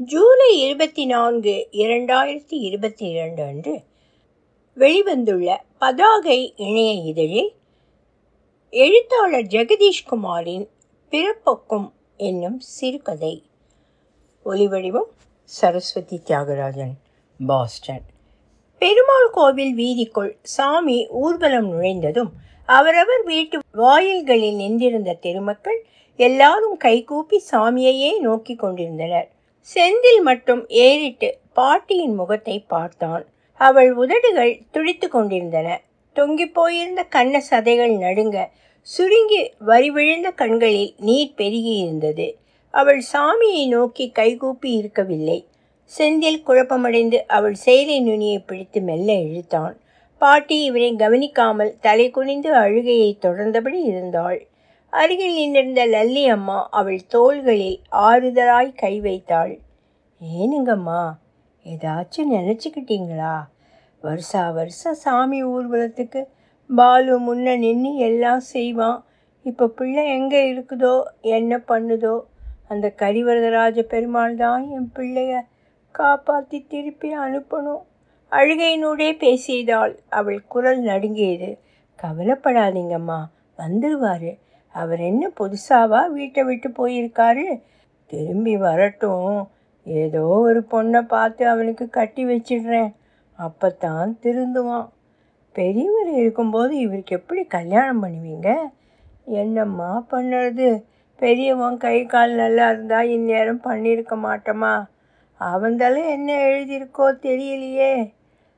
ஜூலை இருபத்தி நான்கு இரண்டாயிரத்தி இருபத்தி இரண்டு அன்று வெளிவந்துள்ள பதாகை இணைய இதழில் எழுத்தாளர் ஜெகதீஷ்குமாரின் பிறப்பொக்கும் என்னும் சிறுகதை. ஒலிவடிவம் சரஸ்வதி தியாகராஜன் பாஸ்டன். பெருமாள் கோவில் வீதிக்குள் சாமி ஊர்வலம் நுழைந்ததும் அவரவர் வீட்டு வாயில்களில் நின்றிருந்த திருமக்கள் எல்லாரும் கைகூப்பி சாமியையே நோக்கி கொண்டிருந்தனர். செந்தில் மட்டும் ஏறிட்டு பாட்டியின் முகத்தை பார்த்தான். அவள் உதடுகள் துடித்து கொண்டிருந்தன. தொங்கி போயிருந்த கண்ண சதைகள் நடுங்க சுருங்கி வரிவிழுந்த கண்களில் நீர் பெருகி இருந்தது அவள் சாமியை நோக்கி கைகூப்பி இருக்கவில்லை. செந்தில் குழப்பமடைந்து அவள் செயலை நுனியை பிடித்து மெல்ல இழுத்தான். பாட்டி இவரை கவனிக்காமல் தலை குனிந்து அழுகையை தொடர்ந்தபடி இருந்தாள். அருகில் நின்றிருந்த லல்லி அம்மா அவள் தோள்களில் ஆறுதலாய் கை வைத்தாள். ஏனுங்கம்மா ஏதாச்சும் நினச்சிக்கிட்டீங்களா? வருஷா வருஷம் சாமி ஊர்வலத்துக்கு பாலு முன்ன நின்று எல்லாம் செய்வான். இப்போ பிள்ளை எங்கே இருக்குதோ என்ன பண்ணுதோ? அந்த கரிவரதராஜ பெருமாள் தான் என் பிள்ளைய காப்பாற்றி திருப்பி அனுப்பணும். அழுகையினூடே பேசியதால் அவள் குரல் நடுங்கியது. கவலைப்படாதீங்கம்மா வந்துடுவார் அவர் என்ன புதுசாவா வீட்டை விட்டு போயிருக்காரு? திரும்பி வரட்டும். ஏதோ ஒரு பொண்ணை பார்த்து அவனுக்கு கட்டி வச்சிடுறேன். அப்பத்தான் திருந்துவான். பெரியவர் இருக்கும்போது இவருக்கு எப்படி கல்யாணம் பண்ணுவீங்க? என்னம்மா பண்ணுறது? பெரியவன் கை கால் நல்லா இருந்தால் இந்நேரம் பண்ணியிருக்க மாட்டோமா? அவந்தால என்ன எழுதியிருக்கோ தெரியலையே.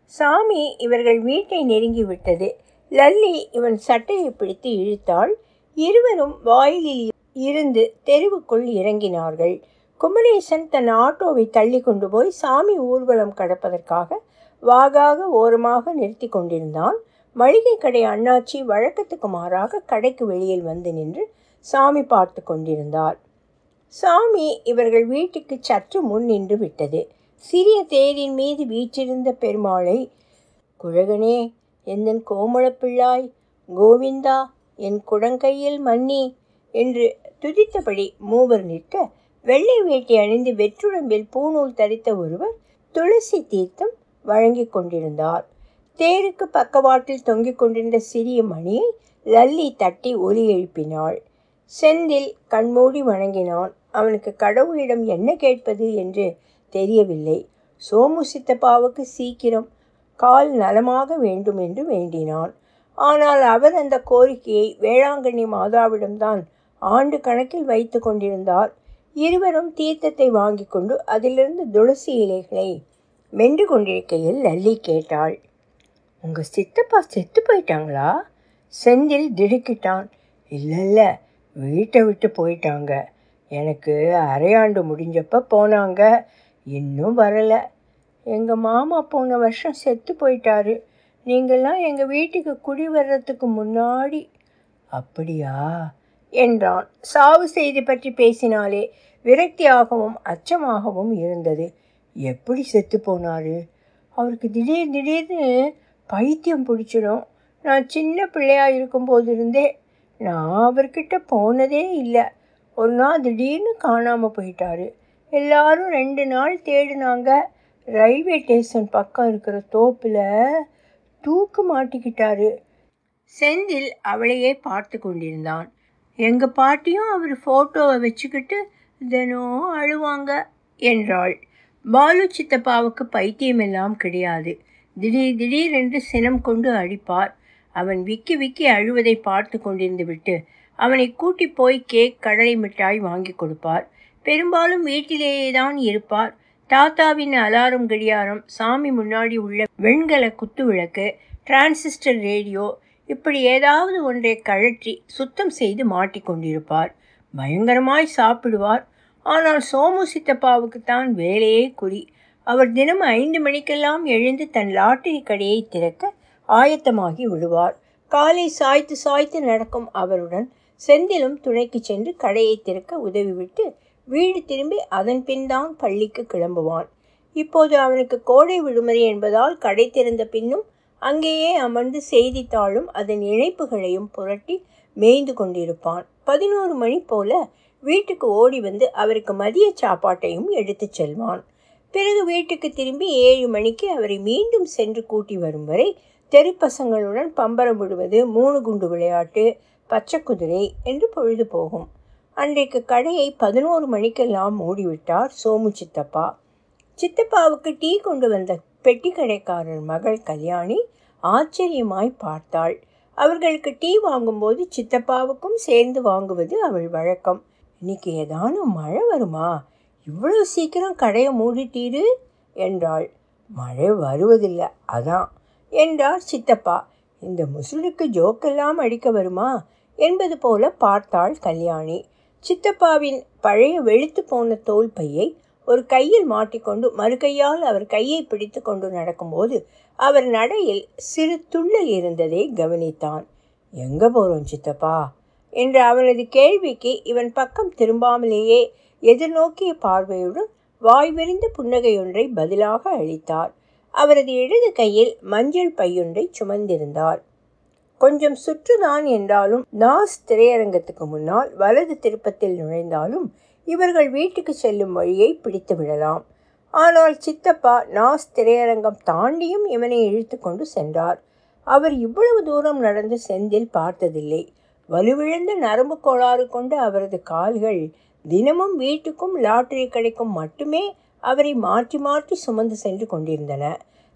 சாமி இவர்கள் வீட்டை நெருங்கி விட்டது. லல்லி இவன் சட்டையை பிடித்து இழுத்தாள். இருவரும் வாயிலில் இருந்து தெருவுக்குள் இறங்கினார்கள். குமரேசன் தன் ஆட்டோவை தள்ளி கொண்டு போய் சாமி ஊர்வலம் கடப்பதற்காக வாகாக ஓரமாக நிறுத்தி கொண்டிருந்தான். மளிகை கடை அண்ணாச்சி வழக்கத்துக்கு மாறாக கடைக்கு வெளியில் வந்து நின்று சாமி பார்த்து கொண்டிருந்தார். சாமி இவர்கள் வீட்டுக்கு சற்று முன் நின்று விட்டது. சிறிய தேரின் மீது வீற்றிருந்த பெருமாளை குழகனே எந்தன் கோமளப்பிள்ளாய் கோவிந்தா என் குடங்கையில் மன்னி என்று துதித்தபடி மூவர் நிற்க வெள்ளை வேட்டி அணிந்து வெற்றுடம்பில் பூநூல் தரித்த ஒருவர் துளசி தீர்த்தம் வழங்கி கொண்டிருந்தார். தேருக்கு பக்கவாட்டில் தொங்கிக் கொண்டிருந்த சிறிய மணியை லல்லி தட்டி ஒலி எழுப்பினாள். செந்தில் கண்மூடி வணங்கினான். அவனுக்கு கடவுளிடம் என்ன கேட்பது என்று தெரியவில்லை. சோமு சித்தப்பாவுக்கு சீக்கிரம் கால் நலமாக வேண்டும் என்று வேண்டினான். ஆனால் அவர் அந்த கோரிக்கையை வேளாங்கண்ணி மாதாவிடம்தான் ஆண்டு கணக்கில் வைத்து கொண்டிருந்தார். இருவரும் தீர்த்தத்தை வாங்கி கொண்டு அதிலிருந்து துளசி இலைகளை மென்று கொண்டிருக்கையில் லல்லி கேட்டாள். உங்கள் சித்தப்பா செத்து போயிட்டாங்களா? செந்தில் திடுக்கிட்டான். இல்லை இல்லை வீட்டை விட்டு போயிட்டாங்க. எனக்கு அரையாண்டு முடிஞ்சப்போ போனாங்க. இன்னும் வரலை. எங்கள் மாமா போன வருஷம் செத்து போயிட்டாரு. நீங்கள்லாம் எங்கள் வீட்டுக்கு குடி வர்றதுக்கு முன்னாடி அப்படியா? என்றான். சாவு செய்தி பற்றி பேசினாலே விரக்தியாகவும் அச்சமாகவும் இருந்தது. எப்படி செத்து போனாரு? அவருக்கு திடீர் திடீர்னு பைத்தியம் பிடிச்சிடும் நான் சின்ன பிள்ளையாக இருக்கும்போது இருந்தே நான் அவர்கிட்ட போனதே இல்லை. ஒரு நாள் திடீர்னு காணாமல் போயிட்டாரு. எல்லாரும் ரெண்டு நாள் தேடினாங்க. ரயில்வே ஸ்டேஷன் பக்கம் இருக்கிற தோப்பில் தூக்கு மாட்டிக்கிட்டாரு. செந்தில் அவளையே பார்த்து கொண்டிருந்தான். எங்கள் பாட்டியும் அவர் ஃபோட்டோவை வச்சுக்கிட்டு தினம் அழுவாங்க என்றாள். பாலு சித்தப்பாவுக்கு பைத்தியமெல்லாம் கிடையாது. திடீர் திடீரென்று சினம் கொண்டு அழிப்பார் அவன் விக்கி விக்கி அழுவதை பார்த்து கொண்டிருந்து விட்டு அவனை கூட்டி போய் கேக் கடலை மிட்டாய் வாங்கி கொடுப்பார். பெரும்பாலும் வீட்டிலேயே தான் இருப்பார். தாத்தாவின் அலாரம் கடியாரம் சாமி முன்னாடி உள்ள வெண்கல குத்து விளக்கு டிரான்சிஸ்டர் ரேடியோ இப்படி ஏதாவது ஒன்றை கழற்றி சுத்தம் செய்து மாட்டிக்கொண்டிருப்பார் பயங்கரமாய் சாப்பிடுவார். ஆனால் சோமு சித்தப்பாவுக்குத்தான் வேலையே குறி. அவர் தினம் ஐந்து மணிக்கெல்லாம் எழுந்து தன் லாட்டரி கடையை திறக்க ஆயத்தமாகி விடுவார். காலை சாய்த்து சாய்த்து நடக்கும் அவருடன் செந்திலும் துணைக்கு சென்று கடையை திறக்க உதவிவிட்டு வீடு திரும்பி அதன் பின்தான் பள்ளிக்கு கிளம்புவான். இப்போது அவனுக்கு கோடை விடுமுறை என்பதால் கடை திறந்த பின்னும் அங்கேயே அமர்ந்து செய்தித்தாளும் அதன் இணைப்புகளையும் புரட்டி மேய்ந்து கொண்டிருப்பான். பதினோரு மணி போல வீட்டுக்கு ஓடி வந்து அவருக்கு மதிய சாப்பாட்டையும் எடுத்துச் செல்வான். பிறகு வீட்டுக்கு திரும்பி ஏழு மணிக்கு அவரை மீண்டும் சென்று கூட்டி வரும் வரை தெரு பசங்களுடன் பம்பரம் விடுவது மூணு குண்டு விளையாட்டு பச்சை குதிரை என்று பொழுது போகும். அன்றைக்கு கடையை பதினோரு மணிக்கெல்லாம் மூடிவிட்டார் சோமு சித்தப்பா. சித்தப்பாவுக்கு டீ கொண்டு வந்த பெட்டி கடைக்காரர் மகள் கல்யாணி ஆச்சரியமாய் பார்த்தாள். அவர்களுக்கு டீ வாங்கும்போது சித்தப்பாவுக்கும் சேர்ந்து வாங்குவது அவள் வழக்கம். இன்னைக்கு ஏதானும் மழை வருமா? இவ்வளவு சீக்கிரம் கடையை மூடிட்டீரு? என்றாள். மழை வருவதில்லை அதான் என்றார் சித்தப்பா. இந்த முசுலுக்கு ஜோக்கெல்லாம் அடிக்க வருமா? என்பது போல பார்த்தாள் கல்யாணி. சித்தப்பாவின் பழைய வெளுத்து போன தோல் பையை ஒரு கையில் மாட்டிக்கொண்டு மறு கையால் அவர் கையை பிடித்து கொண்டு நடக்கும்போது அவர் நடையில் சிறு துள்ளல் இருந்ததை கவனித்தான். எங்க போறோம் சித்தப்பா? என்ற அவனது கேள்விக்கு இவன் பக்கம் திரும்பாமலேயே எதிர்நோக்கிய பார்வையுடன் வாய் விரிந்த புன்னகையொன்றை பதிலாக அளித்தார். அவரது இடது கையில் மஞ்சள் பையொன்றை சுமந்திருந்தார். கொஞ்சம் சுற்றுதான் என்றாலும் நாஸ் திரையரங்கத்துக்கு முன்னால் வலது திருப்பத்தில் நுழைந்தாலும் இவர்கள் வீட்டுக்கு செல்லும் வழியை பிடித்து விடலாம். ஆனால் சித்தப்பா நாஸ் திரையரங்கம் தாண்டியும் இவனை இழுத்து கொண்டு சென்றார். அவர் இவ்வளவு தூரம் நடந்து செந்தில் பார்த்ததில்லை. வலுவிழந்த நரம்பு கோளாறு கொண்ட அவரது கால்கள் தினமும் வீட்டுக்கும் லாட்டரி கடைக்கும் மட்டுமே அவரை மாற்றி மாற்றி சுமந்து சென்று கொண்டிருந்தன.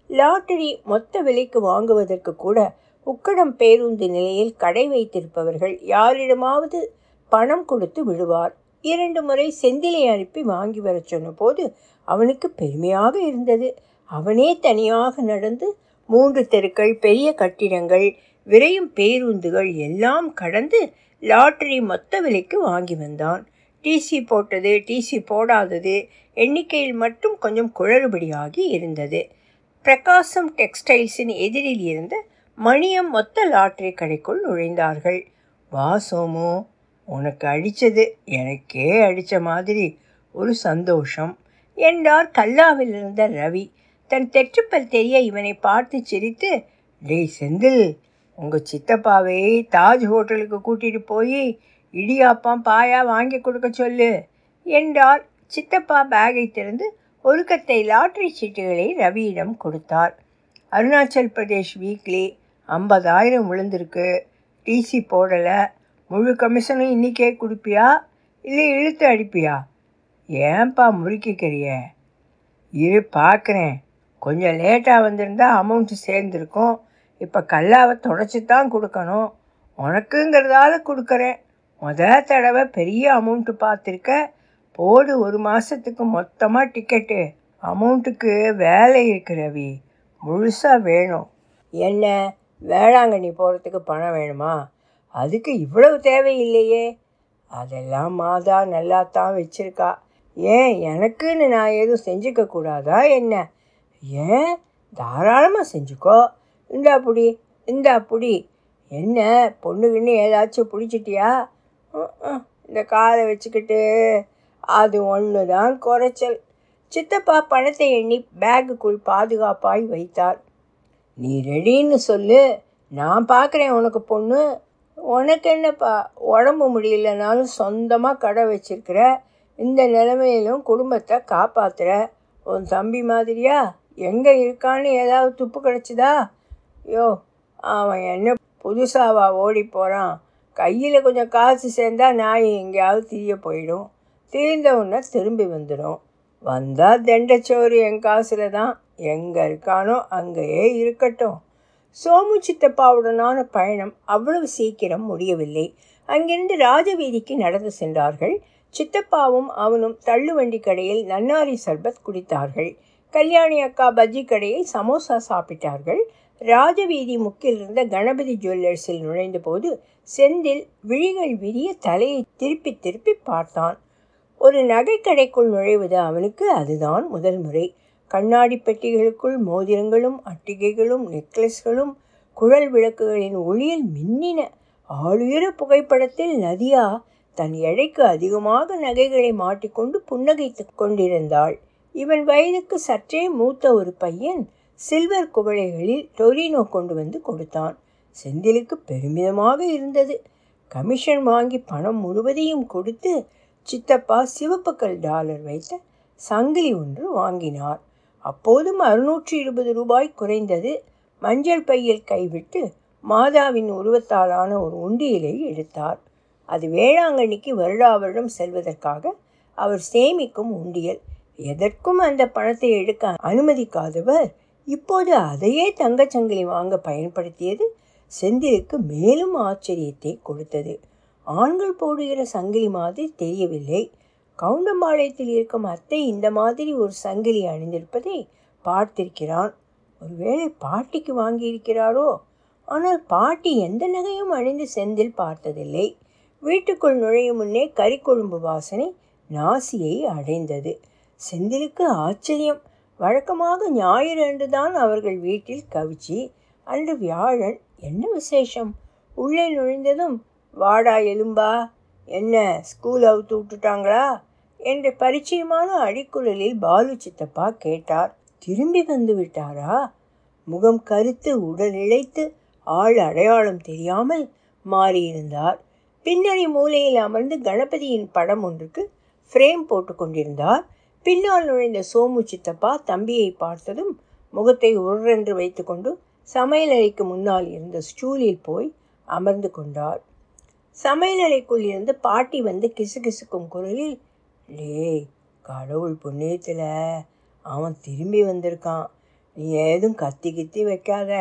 லாட்டரி மொத்த விலைக்கு வாங்குவதற்கு கூட உக்கடம் பேருந்து நிலையில் கடை வைத்திருப்பவர்கள் யாரிடமாவது பணம் கொடுத்து விடுவார். இரண்டு முறை செந்திலை அனுப்பி வாங்கி வர சொன்னபோது அவனுக்கு பெருமையாக இருந்தது. அவனே தனியாக நடந்து மூன்று தெருக்கள் பெரிய கட்டிடங்கள் விரையும் பேருந்துகள் எல்லாம் கடந்து லாட்டரி மொத்த விலைக்கு வாங்கி வந்தான். டிசி போட்டது டிசி போடாதது எண்ணிக்கையில் மட்டும் கொஞ்சம் குளறுபடியாகி இருந்தது. பிரகாசம் டெக்ஸ்டைல்ஸின் எதிரில் இருந்த மணியம் மொத்த லாட்டரி கடைக்குள் நுழைந்தார்கள். வா சோமு உனக்கு அடித்தது எனக்கே அடித்த மாதிரி. ஒரு சந்தோஷம். என்றார் கல்லாவில் இருந்த ரவி. தன் தெற்றுப்பல் தெரிய இவனை பார்த்து சிரித்து டேய் செந்தில் உங்கள் சித்தப்பாவை தாஜ் ஹோட்டலுக்கு கூட்டிகிட்டு போய் இடியாப்பம் பாயா வாங்கி கொடுக்க சொல்லு என்றார். சித்தப்பா பேகை திறந்து ஒருக்கத்தை லாட்ரி லாட்டரி சீட்டுகளை ரவியிடம் கொடுத்தார். அருணாச்சல் பிரதேஷ் வீக்லி ஐம்பதாயிரம் விழுந்திருக்கு. டிசி போடலை. முழு கமிஷனும் இன்றைக்கே கொடுப்பியா? இல்லை இழுத்து அடிப்பியா? ஏன்பா முறுக்கிக்கிறிய? இரு பார்க்குறேன் கொஞ்சம் லேட்டாக வந்திருந்தா அமௌண்ட்டு சேர்ந்துருக்கும். இப்போ கல்லாவை தொடச்சி தான் கொடுக்கணும். உனக்குங்கிறதால கொடுக்குறேன். முத தடவை பெரிய அமௌண்ட்டு பார்த்துருக்க? போடு ஒரு மாதத்துக்கு மொத்தமாக டிக்கெட்டு அமௌண்ட்டுக்கு வேலை இருக்கு ரவி. முழுசாக வேணும். என்ன? வேளாங்கண்ணி போகிறதுக்கு பணம் வேணுமா? அதுக்கு இவ்வளவு தேவையில்லையே. அதெல்லாம் மாதா நல்லா தான் வச்சிருக்கா. ஏன் எனக்குன்னு நான் எதுவும் செஞ்சுக்க கூடாதா என்ன? ஏன்? தாராளமாக செஞ்சுக்கோ. இந்தா அப்படி இந்தா அப்படி என்ன பொண்ணுக்குன்னு ஏதாச்சும் பிடிச்சிட்டியா? இந்த காதை வச்சுக்கிட்டு. அது ஒன்று தான் குறைச்சல். சித்தப்பா பணத்தை எண்ணி பேக்குக்குள் பாதுகாப்பாய் வைத்தார். நீ ரெடின்னு சொல்லு. நான் பார்க்குறேன் உனக்கு பொண்ணு. உனக்கு என்னப்பா? உடம்பு முடியலனாலும் சொந்தமாக கடை வச்சிருக்கிற இந்த நிலைமையிலும் குடும்பத்தை காப்பாற்றுற உன் தம்பி மாதிரியா? எங்கே இருக்கான்னு ஏதாவது துப்பு கிடச்சிதா? யோ அவன் என்ன புதுசாவா ஓடி போகிறான் கையில் கொஞ்சம் காசு சேர்ந்தா நாய் எங்கேயாவது தீய போயிடும். தீர்ந்த உடனே திரும்பி வந்துடும். வந்தால் தண்டச்சோறு என் காசில் தான் எங்கே இருக்கானோ அங்கேயே இருக்கட்டும். சோமு சித்தப்பாவுடனான பயணம் அவ்வளவு சீக்கிரம் முடியவில்லை. அங்கிருந்து ராஜவீதிக்கு நடந்து சென்றார்கள். சித்தப்பாவும் அவனும் தள்ளுவண்டி கடையில் நன்னாரி சர்பத் குடித்தார்கள். கல்யாணி அக்கா பஜ்ஜி கடையில் சமோசா சாப்பிட்டார்கள். ராஜவீதி முக்கில் இருந்த கணபதி ஜுவல்லர்ஸில் நுழைந்தபோது செந்தில் விழிகள் விரிய தலையை திருப்பி திருப்பி பார்த்தான். ஒரு நகைக்கடைக்குள் நுழைவது அவனுக்கு அதுதான் முதல் முறை. கண்ணாடி பெட்டிகளுக்குள் மோதிரங்களும் அட்டிகைகளும் நெக்லஸ்களும் குழல் விளக்குகளின் ஒளியில் மின்னின ஆளுயர புகைப்படத்தில் நதியா தன் எடைக்கு அதிகமாக நகைகளை மாட்டிக்கொண்டு புன்னகைத்து கொண்டிருந்தாள். இவன் வயதுக்கு சற்றே மூத்த ஒரு பையன் சில்வர் குவளைகளில் டொரினோ கொண்டு வந்து கொடுத்தான். செந்திலுக்கு பெருமிதமாக இருந்தது. கமிஷன் வாங்கி பணம் முழுவதையும் கொடுத்து சித்தப்பா சிவப்புக்கல் டாலர் வைத்த சங்கிலி ஒன்று வாங்கினார். அப்போதும் அறுநூற்றி இருபது ரூபாய் குறைந்தது. மஞ்சள் பையில் கைவிட்டு மாதாவின் உருவத்தாலான ஒரு உண்டியலை எடுத்தார். அது வேளாங்கண்ணிக்கு வருடா வருடம் செல்வதற்காக அவர் சேமிக்கும் உண்டியல். எதற்கும் அந்த பணத்தை எடுக்க அனுமதிக்காதவர் இப்போது அதையே தங்கச்சங்கிலி வாங்க பயன்படுத்தியது செந்திலுக்கு மேலும் ஆச்சரியத்தை கொடுத்தது. ஆண்கள் போடுகிற சங்கிலி மாதிரி தெரியவில்லை. கவுண்டம்பாளையத்தில் இருக்கும் அத்தை இந்த மாதிரி ஒரு சங்கிலி அணிந்திருப்பதை பார்த்திருக்கிறான். ஒருவேளை பாட்டிக்கு வாங்கியிருக்கிறாரோ? ஆனால் பாட்டி எந்த நகையும் அணிந்து செந்தில் பார்த்ததில்லை. வீட்டுக்குள் நுழையும் முன்னே கறிக்கொழும்பு வாசனை நாசியை அடைந்தது. செந்திலுக்கு ஆச்சரியம். வழக்கமாக ஞாயிறு அன்றுதான் அவர்கள் வீட்டில் கவிச்சி அன்று வியாழன். என்ன விசேஷம்? உள்ளே நுழைந்ததும் வாடா எலும்பா என்ன ஸ்கூல் அவுத்து விட்டுட்டாங்களா? என்ற பரிச்சயமான அடிக்குரலில் பாலு சித்தப்பா கேட்டார். திரும்பி வந்து விட்டாரா? முகம் கருத்து உடல் இழைத்து ஆள் அடையாளம் தெரியாமல் மாறியிருந்தார். பின்னணி மூலையில் அமர்ந்து கணபதியின் படம் ஒன்றுக்கு ஃப்ரேம் போட்டு கொண்டிருந்தார். பின்னால் நுழைந்த சோமு சித்தப்பா தம்பியை பார்த்ததும் முகத்தை உருரென்று வைத்துக்கொண்டு சமையலறைக்கு முன்னால் இருந்த ஸ்டூலில் போய் அமர்ந்து கொண்டார். சமையலறைக்குள் இருந்து பாட்டி வந்து கிசுகிசுக்கும் குரலில் லே கடவுள் புண்ணியத்தில் அவன் திரும்பி வந்திருக்கான். நீ ஏதும் கத்தி கித்தி வைக்காத.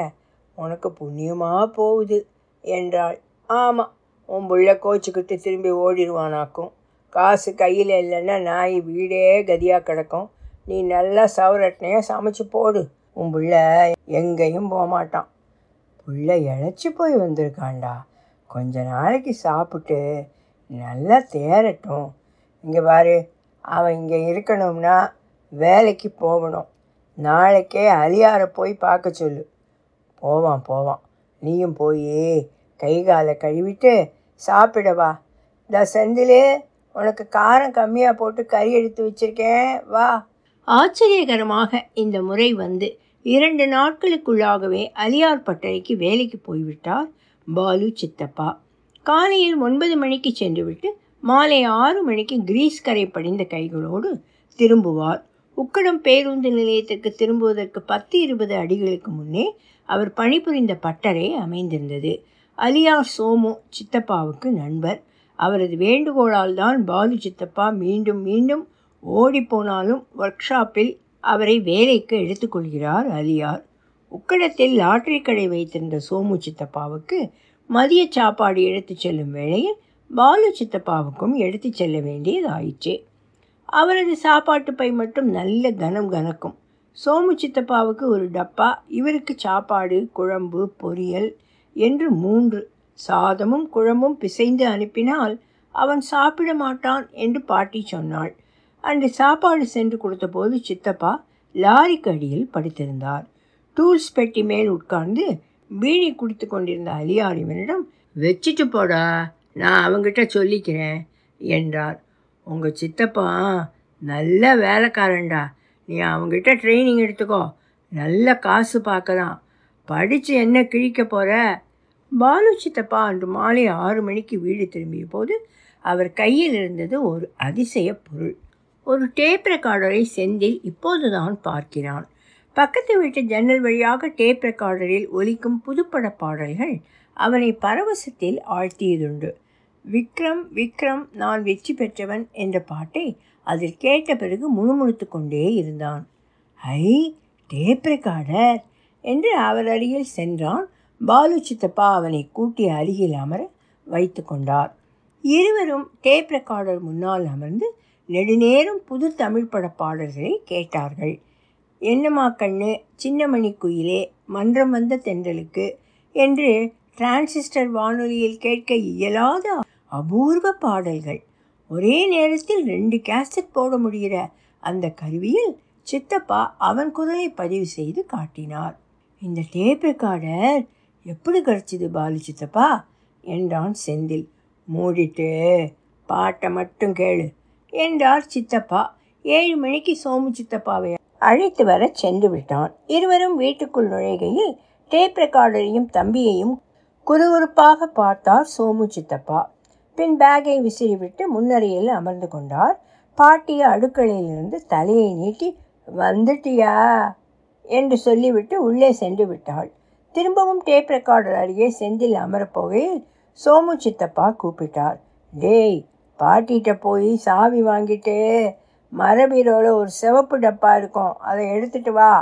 உனக்கு புண்ணியமாக போகுது என்றாள். ஆமாம் உன் புள்ள கோச்சிக்கிட்டு திரும்பி ஓடிடுவானாக்கும். காசு கையில் இல்லைன்னா நாய் வீடே கதியாக கிடக்கும். நீ நல்லா சவரட்னையாக சமைச்சு போடு. உன் புள்ள எங்கேயும் போகமாட்டான் புள்ள இழைச்சி போய் வந்திருக்காண்டா கொஞ்ச நாளைக்கு சாப்பிட்டு நல்லா தேரட்டும் இங்கே பாரு அவன் இங்கே இருக்கணும்னா வேலைக்கு போகணும். நாளைக்கே அலியாரை போய் பார்க்க சொல்லு. போவான் போவான். நீயும் போய் கை காலை கழுவிட்டு சாப்பிடவா இந்த செந்திலே உனக்கு காரம் கம்மியாக போட்டு கறி எடுத்து வச்சிருக்கேன். வா. ஆச்சரியகரமாக இந்த முறை வந்து இரண்டு நாட்களுக்குள்ளாகவே அலியார் பட்டறைக்கு வேலைக்கு போய்விட்டார். பாலு சித்தப்பா. காலையில் ஒன்பது மணிக்கு சென்றுவிட்டு மாலை ஆறு மணிக்கு கிரீஸ் கரை படிந்த கைகளோடு திரும்புவார். உக்கடம் பேருந்து நிலையத்திற்கு திரும்புவதற்கு பத்து இருபது அடிகளுக்கு முன்னே அவர் பணிபுரிந்த பட்டறை அமைந்திருந்தது. அலியார் சோமு சித்தப்பாவுக்கு நண்பர். அவரது வேண்டுகோளால் தான் பாலு சித்தப்பா மீண்டும் மீண்டும் ஓடிப்போனாலும் ஒர்க் ஷாப்பில் அவரை வேலைக்கு எடுத்துக்கொள்கிறார் அலியார். உக்கடத்தில் லாட்டரி கடை வைத்திருந்த சோமு சித்தப்பாவுக்கு மதிய சாப்பாடு எடுத்து செல்லும் வேளையில் பாலு சித்தப்பாவுக்கும் எடுத்து செல்ல வேண்டியது ஆயிற்று அவரது சாப்பாட்டு பை மட்டும் நல்ல கனம் கனக்கும். சோமு சித்தப்பாவுக்கு ஒரு டப்பா இவருக்கு சாப்பாடு குழம்பு பொரியல் என்று மூன்று. சாதமும் குழம்பும் பிசைந்து அனுப்பினால் அவன் சாப்பிட மாட்டான் என்று பாட்டி சொன்னாள். அன்று சாப்பாடு சென்று கொடுத்தபோது சித்தப்பா லாரிக்கு அடியில் படுத்திருந்தார். டூல்ஸ் பெட்டி மேல் உட்கார்ந்து பீடி குடித்து கொண்டிருந்த அலியார் இவனிடம் வச்சுட்டு போடா நான் அவங்கிட்ட சொல்லிக்கிறேன் என்றார். உங்கள் சித்தப்பா நல்ல வேலைக்காரன்டா. நீ அவங்ககிட்ட ட்ரைனிங் எடுத்துக்கோ. நல்ல காசு பார்க்கலாம் படித்து என்ன கிழிக்க போகிற பாலு சித்தப்பா அன்று மாலை ஆறு மணிக்கு வீடு திரும்பிய போது அவர் கையில் இருந்தது ஒரு அதிசய பொருள். ஒரு டேப் ரெக்கார்டரை செந்தில் இப்போதுதான் பார்க்கிறான். பக்கத்து வீட்டு ஜன்னல் வழியாக டேப் ரெக்கார்டரில் ஒலிக்கும் புதுப்பட பாடல்கள் அவனை பரவசத்தில் ஆழ்த்தியதுண்டு. விக்ரம் விக்ரம் நான் வெற்றி பெற்றவன் என்ற பாட்டை அதில் கேட்ட பிறகு முணுமுணுத்து கொண்டே இருந்தான். ஐ டேப் ரெக்கார்டர் என்று அவர் அருகில் சென்றான். பாலு சித்தப்பா அவனை கூட்டி அருகில் அமர வைத்து கொண்டார். இருவரும் டேப் ரெக்கார்டர் முன்னால் அமர்ந்து நெடுநேரம் புது தமிழ் பட பாடல்களை கேட்டார்கள். என்னம்மா கண்ணு? சின்னமணி குயிலே மன்றம் வந்த தென்றலுக்கு என்று டிரான்சிஸ்டர் வானொலியில் கேட்க இயலாத அபூர்வ பாடல்கள். ஒரே நேரத்தில் ரெண்டு கேசட் போட முடிகிற அந்த கருவியில் சித்தப்பா அவன் குரலை பதிவு செய்து காட்டினார். இந்த டேப் ரெக்கார்டர் எப்படி கிடச்சிது பாலு சித்தப்பா? என்றான் செந்தில். மூடிட்டு பாட்டை மட்டும் கேளு என்றார் சித்தப்பா. ஏழு மணிக்கு சோமு சித்தப்பாவை அழைத்து வர சென்று விட்டான் இருவரும் வீட்டுக்குள் நுழைகையில் டேப் ரெக்கார்டரையும் தம்பியையும் குறுகுறுப்பாக பார்த்தார் சோமு சித்தப்பா. பின் பேக்கை விசிறிவிட்டு முன்னறையில் அமர்ந்து கொண்டார். பாட்டிய அடுக்கலையிலிருந்து தலையை நீட்டி வந்துட்டியா? என்று சொல்லிவிட்டு உள்ளே சென்று விட்டாள். திரும்பவும் டேப் ரெக்கார்டர் அருகே செந்தில் அமரப்போகையில் சோமு சித்தப்பா கூப்பிட்டார். டேய் பாட்டிகிட்ட போய் சாவி வாங்கிட்டு மரபீரோவில் ஒரு சிவப்பு டப்பா இருக்கும். அதை எடுத்துட்டு வா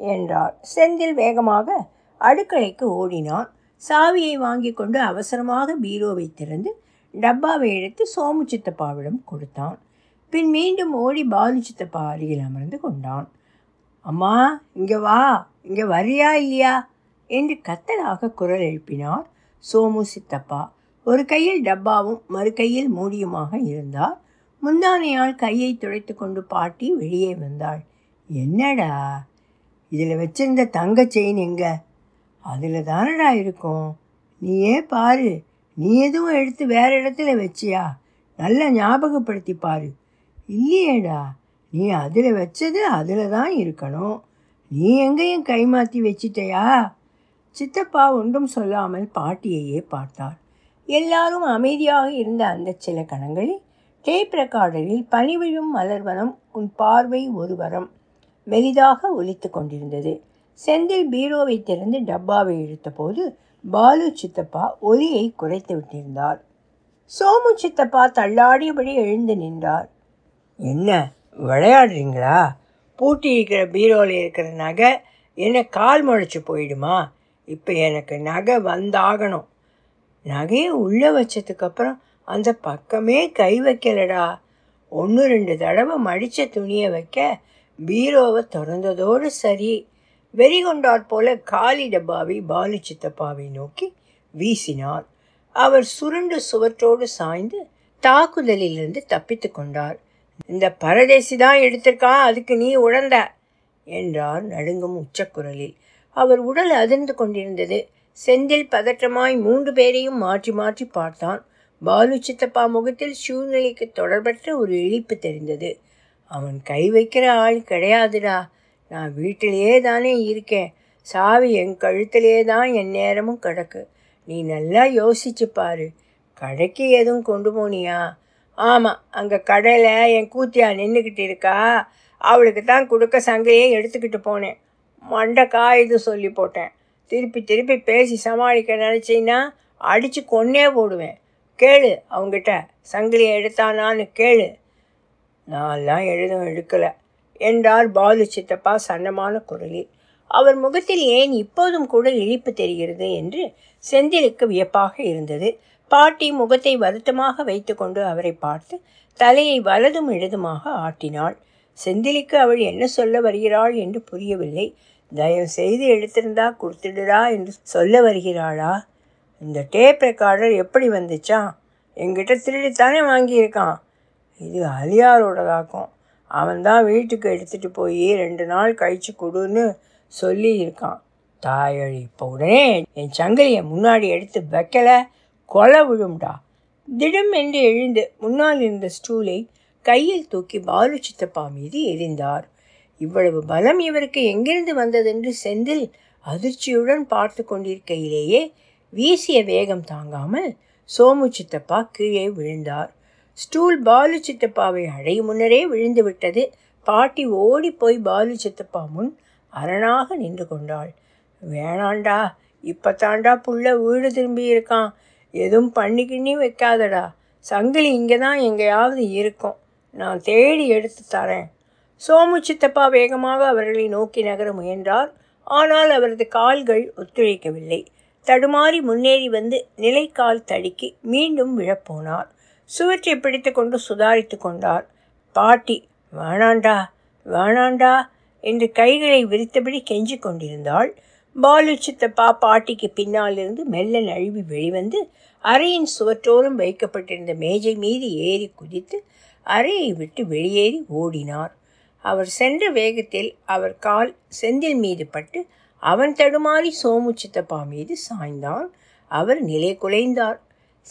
என்றார் செந்தில் வேகமாக அடுக்கலைக்கு ஓடினான். சாவியை வாங்கி கொண்டு அவசரமாக பீரோவை திறந்து டப்பாவை எடுத்து சோமு சித்தப்பாவிடம் கொடுத்தான். பின் மீண்டும் ஓடி பாலு சித்தப்பா அருகில் அமர்ந்து கொண்டான். அம்மா இங்கே வா இங்கே வரியா இல்லையா? என்று கத்தலாக குரல் எழுப்பினார் சோமு சித்தப்பா. ஒரு கையில் டப்பாவும் மறு கையில் மூடியுமாக இருந்தார். முந்தானையால் கையை துடைத்து கொண்டு பாட்டி வெளியே வந்தாள். என்னடா? இதில் வச்சிருந்த தங்க செயின் எங்க? அதில் தானடா இருக்கும்? நீயே பாரு. நீ எதுவும் எடுத்து வேற இடத்துல வச்சியா? நல்லா ஞாபகப்படுத்தி பாரு. இல்லையேடா. நீ அதில் வச்சது அதில் தான் இருக்கணும். நீ எங்கேயும் கைமாற்றி வச்சிட்டயா? சித்தப்பா ஒன்றும் சொல்லாமல் பாட்டியையே பார்த்தார் எல்லாரும் அமைதியாக இருந்த அந்த சில கணங்களில் டேப் பனிவிழும் மலர்வனம் உன் பார்வை ஒரு வரம் மெலிதாக ஒலித்து கொண்டிருந்தது. செந்தில் பீரோவை திறந்து டப்பாவை இழுத்தபோது பாலு சித்தப்பா ஒலியை குறைத்து விட்டிருந்தார். சோமு சித்தப்பா தள்ளாடியபடி எழுந்து நின்றார். என்ன விளையாடுறீங்களா? பூட்டி இருக்கிற பீரோவில் இருக்கிற நகை என்ன கால் முளைச்சி போயிடுமா? இப்போ எனக்கு நகை வந்தாகணும். நகையை உள்ளே வச்சதுக்கப்புறம் அந்த பக்கமே கை வைக்கலடா. ஒன்று ரெண்டு தடவை மடித்த துணியை வைக்க பீரோவை திறந்ததோடு சரி. வெறி கொண்டாற் போல காலி டப்பாவை பாலு சித்தப்பாவை நோக்கி வீசினார். அவர் சுருண்டு சுவற்றோடு சாய்ந்து தாக்குதலிலிருந்து தப்பித்து கொண்டார். இந்த பரதேசி தான் எடுத்திருக்கா அதுக்கு நீ உழந்த என்றார் நடுங்கும் உச்சக்குரலில். அவர் உடல் அதிர்ந்து கொண்டிருந்தது. செந்தில் பதற்றமாய் மூன்று பேரையும் மாற்றி மாற்றி பார்த்தான். பாலு சித்தப்பா முகத்தில் சூழ்நிலைக்கு தொடர்பற்ற ஒரு இழிப்பு தெரிந்தது. அவன் கை வைக்கிற ஆள் கிடையாதுடா. நான் வீட்டிலேயே தானே இருக்கேன். சாவி என் கழுத்திலே தான் என் நேரமும் கிடக்கு. நீ நல்லா யோசிச்சு பாரு. கடைக்கு எதுவும் கொண்டு போனியா? ஆமாம் அங்கே கடையில் என் கூத்தியா நின்றுக்கிட்டு இருக்கா. அவளுக்கு தான் கொடுக்க சங்கையே எடுத்துக்கிட்டு போனேன். மண்டை காயுது சொல்லி போட்டேன். திருப்பி திருப்பி பேசி சமாளிக்க நினச்சின்னா அடித்து கொன்னே போடுவேன். கேளு அவங்கிட்ட. சங்கிலியை எடுத்தானான்னு கேளு. நான்லாம் எழுதும் எடுக்கலை. என்றார் பாலு சித்தப்பா சன்னமான குரலில். அவர் முகத்தில் ஏன் இப்போதும் கூட இழிப்பு தெரிகிறது என்று செந்திலுக்கு வியப்பாக இருந்தது. பாட்டி முகத்தை வருத்தமாக வைத்துக்கொண்டு அவரை பார்த்து தலையை வலதும் இடதுமாக ஆட்டினாள். செந்திலுக்கு அவள் என்ன சொல்ல வருகிறாள் என்று புரியவில்லை. தயவு செய்து எடுத்திருந்தா கொடுத்துடுடா என்று சொல்ல வருகிறாளா? இந்த டேப் ரெக்கார்டர் எப்படி வந்துச்சான் என்கிட்ட திருடித்தானே வாங்கியிருக்கான். இது அலியாரோடதாக்கும். அவன் தான் வீட்டுக்கு எடுத்துகிட்டு போய் ரெண்டு நாள் கழிச்சு கொடுன்னு சொல்லி இருக்கான் தாயழி இப்போ உடனே என் சங்கிலியை முன்னாடி எடுத்து வைக்கல. கொலை விழும்டா. திடம் என்று எழுந்து முன்னால் இருந்த ஸ்டூலை கையில் தூக்கி பாலு சித்தப்பா மீது எரிந்தார் இவ்வளவு பலம் இவருக்கு எங்கிருந்து வந்ததென்று செந்தில் அதிர்ச்சியுடன் பார்த்து கொண்டிருக்கையிலேயே வீசிய வேகம் தாங்காமல் சோமு சித்தப்பா கீழே விழுந்தார். ஸ்டூல் பாலு சித்தப்பாவை அடையும் முன்னரே விழுந்து விட்டது. பாட்டி ஓடி போய் பாலு சித்தப்பா முன் அரணாக நின்று கொண்டாள். வேணாண்டா இப்போ தாண்டா புள்ள வீடு திரும்பி இருக்கான். எதுவும் பண்ணிக்கிண்ணி வைக்காதடா. சங்கிலி இங்கே தான் எங்கேயாவது இருக்கும். நான் தேடி எடுத்து தரேன். சோமு சித்தப்பா வேகமாக அவர்களை நோக்கி நகர முயன்றார். ஆனால் அவரது கால்கள் ஒத்துழைக்கவில்லை. தடுமாறி முன்னேறி வந்து நிலைக்கால் தடுக்கி மீண்டும் விழப்போனார் சுவற்றை பிடித்து கொண்டு சுதாரித்து கொண்டார் பாட்டி வேணாண்டா வேணாண்டா என்று கைகளை விரித்தபடி கெஞ்சி கொண்டிருந்தாள். பாலு சித்தப்பா பாட்டிக்கு பின்னாலிருந்து மெல்ல நழுவி வெளிவந்து அறையின் சுவற்றோரம் வைக்கப்பட்டிருந்த மேஜை மீது ஏறி குதித்து அறையை விட்டு வெளியேறி ஓடினார். அவர் சென்ற வேகத்தில் அவர் கால் செந்தில் மீது பட்டு அவன் தடுமாறி சோமு சித்தப்பா மீது சாய்ந்தான். அவர் நிலை குலைந்தார்.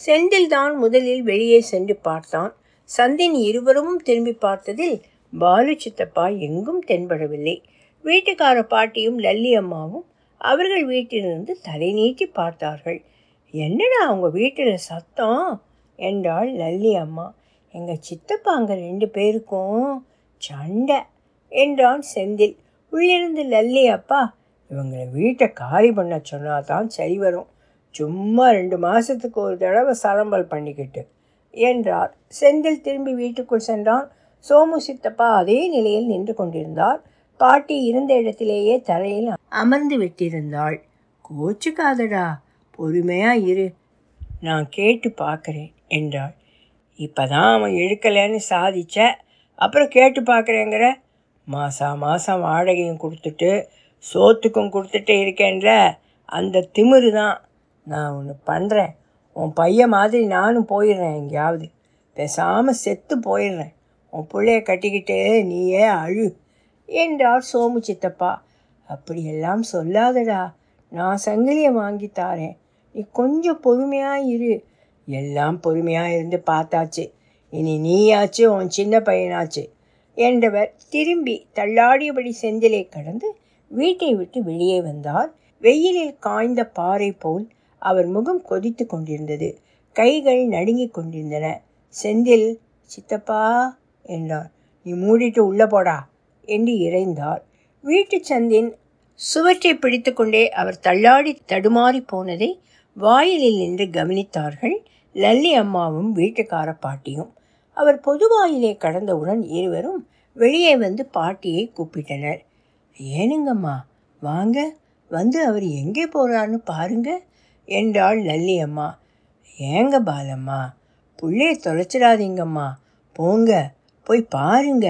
செந்தில் தான் முதலில் வெளியே சென்று பார்த்தான். சந்தின் இருவரும் திரும்பி பார்த்ததில் பாலு சித்தப்பா எங்கும் தென்படவில்லை. வீட்டுக்கார பாட்டியும் லல்லி அம்மாவும் அவர்கள் வீட்டிலிருந்து தலை நீட்டி பார்த்தார்கள். என்னடா அவங்க வீட்டில் சத்தம்? என்றாள் லல்லி அம்மா. எங்கள் சித்தப்பா அங்கே ரெண்டு பேருக்கும் சண்டை என்றான் செந்தில். உள்ளிருந்து லல்லி அப்பா இவங்களை வீட்டை காலி பண்ண சொன்னால் தான் சரி வரும். சும்மா ரெண்டு மாதத்துக்கு ஒரு தடவை சலம்பல் பண்ணிக்கிட்டு. என்றார். செந்தில் திரும்பி வீட்டுக்குள் சென்றான். சோமு சித்தப்பா அதே நிலையில் நின்று கொண்டிருந்தார். பாட்டி இருந்த இடத்திலேயே தரையில் அமர்ந்து விட்டிருந்தாள். கோச்சுக்காதடா. பொறுமையா இரு. நான் கேட்டு பார்க்குறேன் என்றாள். இப்போதான் அவன் எடுக்கலைன்னு சாதிச்ச. அப்புறம் கேட்டு பார்க்குறேங்கிற. மாதம் மாதம் வாடகையும் கொடுத்துட்டு சோத்துக்கும் கொடுத்துட்டு இருக்கேன்ல. அந்த திமிரு தான் நான் ஒன்று பண்ணுறேன் உன் பையன் மாதிரி நானும் போயிடுறேன் எங்கேயாவது. பேசாமல் செத்து போயிடுறேன். உன் பிள்ளைய கட்டிக்கிட்டு நீயே அழு என்றார் சோமு சித்தப்பா. அப்படியெல்லாம் சொல்லாதடா. நான் சங்கிலியை வாங்கி தாரேன். நீ கொஞ்சம் பொறுமையாக இரு. எல்லாம் பொறுமையாக இருந்து பார்த்தாச்சு. இனி நீயாச்சு உன் சின்ன பையனாச்சு என்றவர் திரும்பி தள்ளாடியபடி செந்திலை கடந்து வீட்டை விட்டு வெளியே வந்தார். வெயிலில் காய்ந்த பாறை போல் அவர் முகம் கொதித்து கொண்டிருந்தது. கைகள் நடுங்கிக் கொண்டிருந்தன. செந்தில் சித்தப்பா என்றார். நீ மூடிட்டு உள்ள போடா என்று இறைந்தார். வீட்டு சந்தின் சுவற்றை பிடித்துக்கொண்டே அவர் தள்ளாடி தடுமாறி போனதை வாயிலில் நின்று கவனித்தார்கள் லல்லி அம்மாவும் வீட்டுக்கார பாட்டியும். அவர் பொது வாயிலை கடந்தவுடன் இருவரும் வெளியே வந்து பாட்டியை கூப்பிட்டனர். ஏனுங்கம்மா வாங்க வந்து அவர் எங்கே போகிறான்னு பாருங்க என்றாள் லல்லி அம்மா ஏங்க பாலம்மா புள்ளைய தொலைச்சிடாதீங்கம்மா போங்க போய் பாருங்க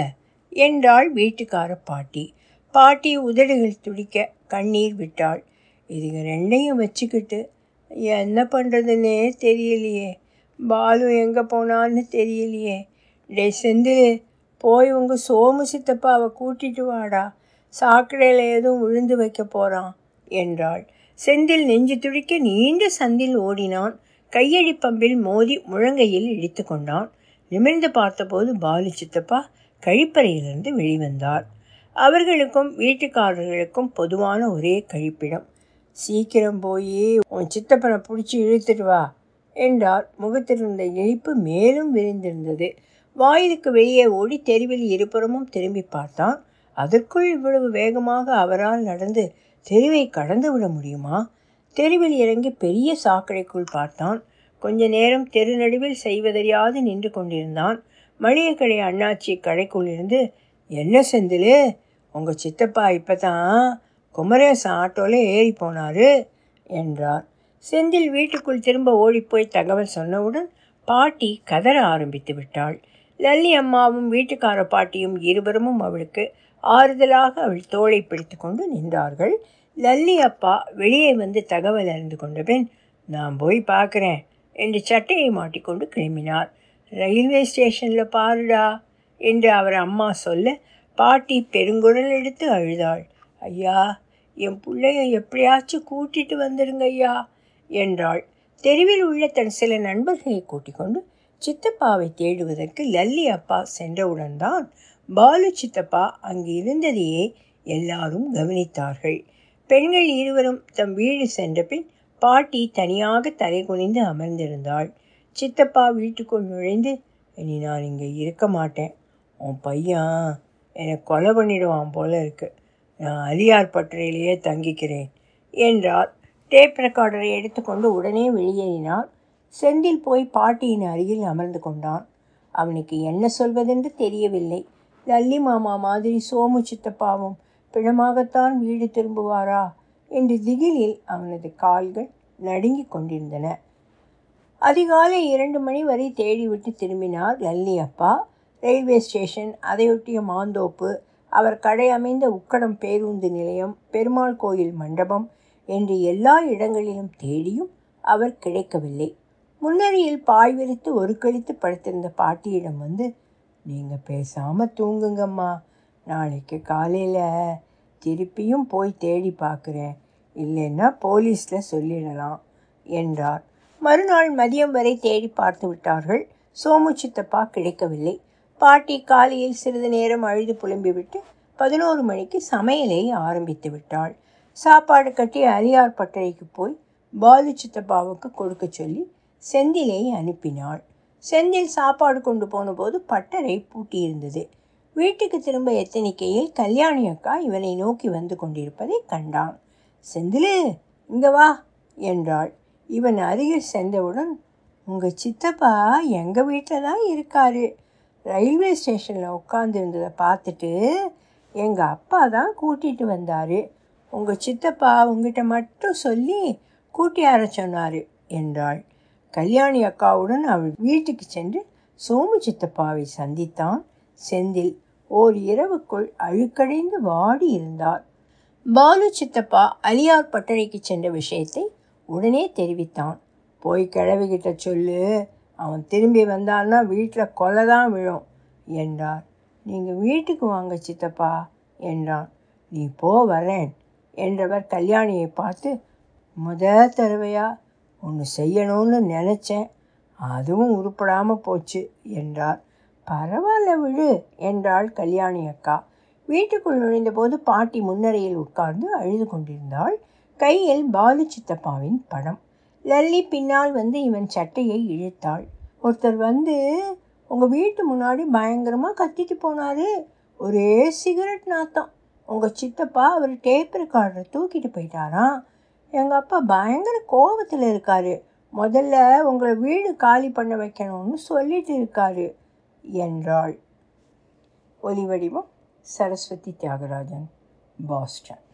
என்றாள் வீட்டுக்கார பாட்டி. பாட்டி உதடுகள் துடிக்க கண்ணீர் விட்டாள். இதுங்க ரெண்டையும் வச்சுக்கிட்டு என்ன பண்ணுறதுன்னே தெரியலையே. பாலு எங்கே போனான்னு தெரியலையே. டே செந்தில் போய் உங்கள் சோமு சித்தப்பாவை கூட்டிட்டு வாடா. சாக்கடையில் எதுவும் விழுந்து வைக்க போகிறான் என்றாள். செந்தில் நெஞ்சு துடிக்க நீண்ட சந்தில் ஓடினான். கையடி பம்பில் மோதி முழங்கையில் இடித்து கொண்டான். நிமிர்ந்து பார்த்தபோது பாலு சித்தப்பா கழிப்பறையிலிருந்து வெளிவந்தார். அவர்களுக்கும் வீட்டுக்காரர்களுக்கும் பொதுவான ஒரே கழிப்பிடம். சீக்கிரம் போய் உன் சித்தப்பனை பிடிச்சி இழுத்துட்டு வா என்றார். முகத்தில் இருந்த இழிப்பு மேலும் விரிந்திருந்தது. வாயிலுக்கு வெளியே ஓடி தெருவில் இருபுறமும் திரும்பி பார்த்தான். அதற்குள் இவ்வளவு வேகமாக அவரால் நடந்து தெருவை கடந்து விட முடியுமா? தெருவில் இறங்கி பெரிய சாக்கடைக்குள் பார்த்தான். கொஞ்ச நேரம் தெரு நடுவில் செய்வதறியாது நின்று கொண்டிருந்தான். மளிகை கடை அண்ணாச்சி கடைக்குள் இருந்து என்ன செந்தில் உங்கள் சித்தப்பா இப்போ தான் குமரேசன் ஆட்டோவில் ஏறி போனார் என்றார். செந்தில் வீட்டுக்குள் திரும்ப ஓடிப்போய் தகவல் சொன்னவுடன் பாட்டி கதற ஆரம்பித்து விட்டாள். லல்லி அம்மாவும் வீட்டுக்கார பாட்டியும் இருவரும் அவளுக்கு ஆறுதலாக அவள் தோளை பிடித்து கொண்டு நின்றார்கள். லல்லி அப்பா வெளியே வந்து தகவல் அறிந்து கொண்ட பின் நான் போய் பார்க்குறேன் என்று சட்டையை மாட்டிக்கொண்டு கிளம்பினார். ரயில்வே ஸ்டேஷனில் பாருடா என்று அவர் அம்மா சொல்ல பாட்டி பெருங்குரல் எடுத்து அழுதாள். ஐயா என் பிள்ளைய எப்படியாச்சும் கூட்டிட்டு வந்துடுங்க ஐயா என்றாள். தெருவில் உள்ள தன் சில நண்பர்களை கூட்டிக் கொண்டு சித்தப்பாவை தேடுவதற்கு லல்லி அப்பா சென்றவுடன் தான் பாலு சித்தப்பா அங்கு இருந்ததையே எல்லாரும் கவனித்தார்கள். பெண்கள் இருவரும் தம் வீடு சென்ற பின் பாட்டி தனியாக தலை குனிந்து அமர்ந்திருந்தாள். சித்தப்பா வீட்டுக்குள் நுழைந்து இனி நான் இங்கே இருக்க மாட்டேன். உன் பையன் என்னை கொலை பண்ணிடுவான் போல இருக்கு. நான் அலியார் பட்டறையிலேயே தங்கிக்கிறேன் என்றார். டேப் ரெக்கார்டரை எடுத்துக்கொண்டு உடனே வெளியேறினான் செந்தில் போய் பாட்டியின் அருகில் அமர்ந்து கொண்டான். அவனுக்கு என்ன சொல்வதென்று தெரியவில்லை. லல்லி மாமா மாதிரி சோமு சித்தப்பாவும் பிணமாகத்தான் வீடு திரும்புவாரா? என்று திகிலில் அவனது கால்கள் நடுங்கிக் கொண்டிருந்தன. அதிகாலை இரண்டு மணி வரை தேடிவிட்டு திரும்பினார் லல்லி அப்பா. ரயில்வே ஸ்டேஷன் அதையொட்டிய மாந்தோப்பு அவர் கடை அமைந்த உக்கடம் பேருந்து நிலையம் பெருமாள் கோயில் மண்டபம் என்று எல்லா இடங்களிலும் தேடியும் அவர் கிடைக்கவில்லை. முன்னறியில் பாய் விரித்து ஒரு கழித்து படுத்திருந்த பாட்டியிடம் வந்து நீங்கள் பேசாமல் தூங்குங்கம்மா. நாளைக்கு காலையில் திருப்பியும் போய் தேடி பார்க்குறேன் இல்லைன்னா போலீஸில் சொல்லிடலாம் என்றார். மறுநாள் மதியம் வரை தேடி பார்த்து விட்டார்கள். சோமு சித்தப்பா கிடைக்கவில்லை. பாட்டி காலையில் சிறிது நேரம் அழுது புலம்பிவிட்டு பதினோரு மணிக்கு சமையலை ஆரம்பித்து விட்டாள். சாப்பாடு கட்டி அரியார் பட்டறைக்கு போய் பாலு சித்தப்பாவுக்கு கொடுக்க சொல்லி செந்திலை அனுப்பினாள். செந்தில் சாப்பாடு கொண்டு போனபோது பட்டறை பூட்டியிருந்தது. வீட்டுக்கு திரும்ப எத்தனிக்கையில் கல்யாணி அக்கா இவனை நோக்கி வந்து கொண்டிருப்பதை கண்டான். செந்திலு இங்கே வா என்றாள். இவன் அருகில் சென்றவுடன் உங்கள் சித்தப்பா எங்கள் வீட்டில் தான் இருக்காரு. ரயில்வே ஸ்டேஷனில் உட்காந்துருந்ததை பார்த்துட்டு எங்கள் அப்பா தான் கூட்டிகிட்டு வந்தார். உங்கள் சித்தப்பா உங்ககிட்ட மட்டும் சொல்லி கூட்டியார சொன்னார் என்றாள். கல்யாணி அக்காவுடன் அவள் வீட்டுக்கு சென்று சோமு சித்தப்பாவை சந்தித்தான். செந்தில் ஓர் இரவுக்குள் அழுக்கடைந்து வாடி இருந்தார். பாலு சித்தப்பா அலியார் பட்டறைக்கு சென்ற விஷயத்தை உடனே தெரிவித்தான். போய் கிழவிகிட்ட சொல்லு. அவன் திரும்பி வந்தான்னா வீட்டில் கொலை தான் விழும் என்றார். நீங்கள் வீட்டுக்கு வாங்க சித்தப்பா என்றான். நீ போ வரேன் என்றவர் கல்யாணியை பார்த்து முத தடவையாக ஒன்று செய்யணும்னு நினச்சேன். அதுவும் உருப்படாமல் போச்சு என்றார் பரவாயில்ல விழு என்றாள் கல்யாணி அக்கா. வீட்டுக்குள் நுழைந்தபோது பாட்டி முன்னரையில் உட்கார்ந்து அழுது கொண்டிருந்தாள். கையில் பாலு சித்தப்பாவின் படம் லல்லி பின்னால் வந்து இவன் சட்டையை இழுத்தாள். ஒருத்தர் வந்து உங்கள் வீட்டு முன்னாடி பயங்கரமாக கத்திட்டு போனார். ஒரே சிகரெட் நாத்தம். உங்கள் சித்தப்பா அவர் டேப் ரெக்கார்டரை தூக்கிட்டு போயிட்டாராம். எங்கள் அப்பா பயங்கர கோபத்தில் இருக்காரு. முதல்ல உங்களை வீடு காலி பண்ண வைக்கணும்னு சொல்லிட்டு இருக்காரு என்றாள். ஒலிவடிவம் சரஸ்வதி தியாகராஜன் பாஸ்டன்.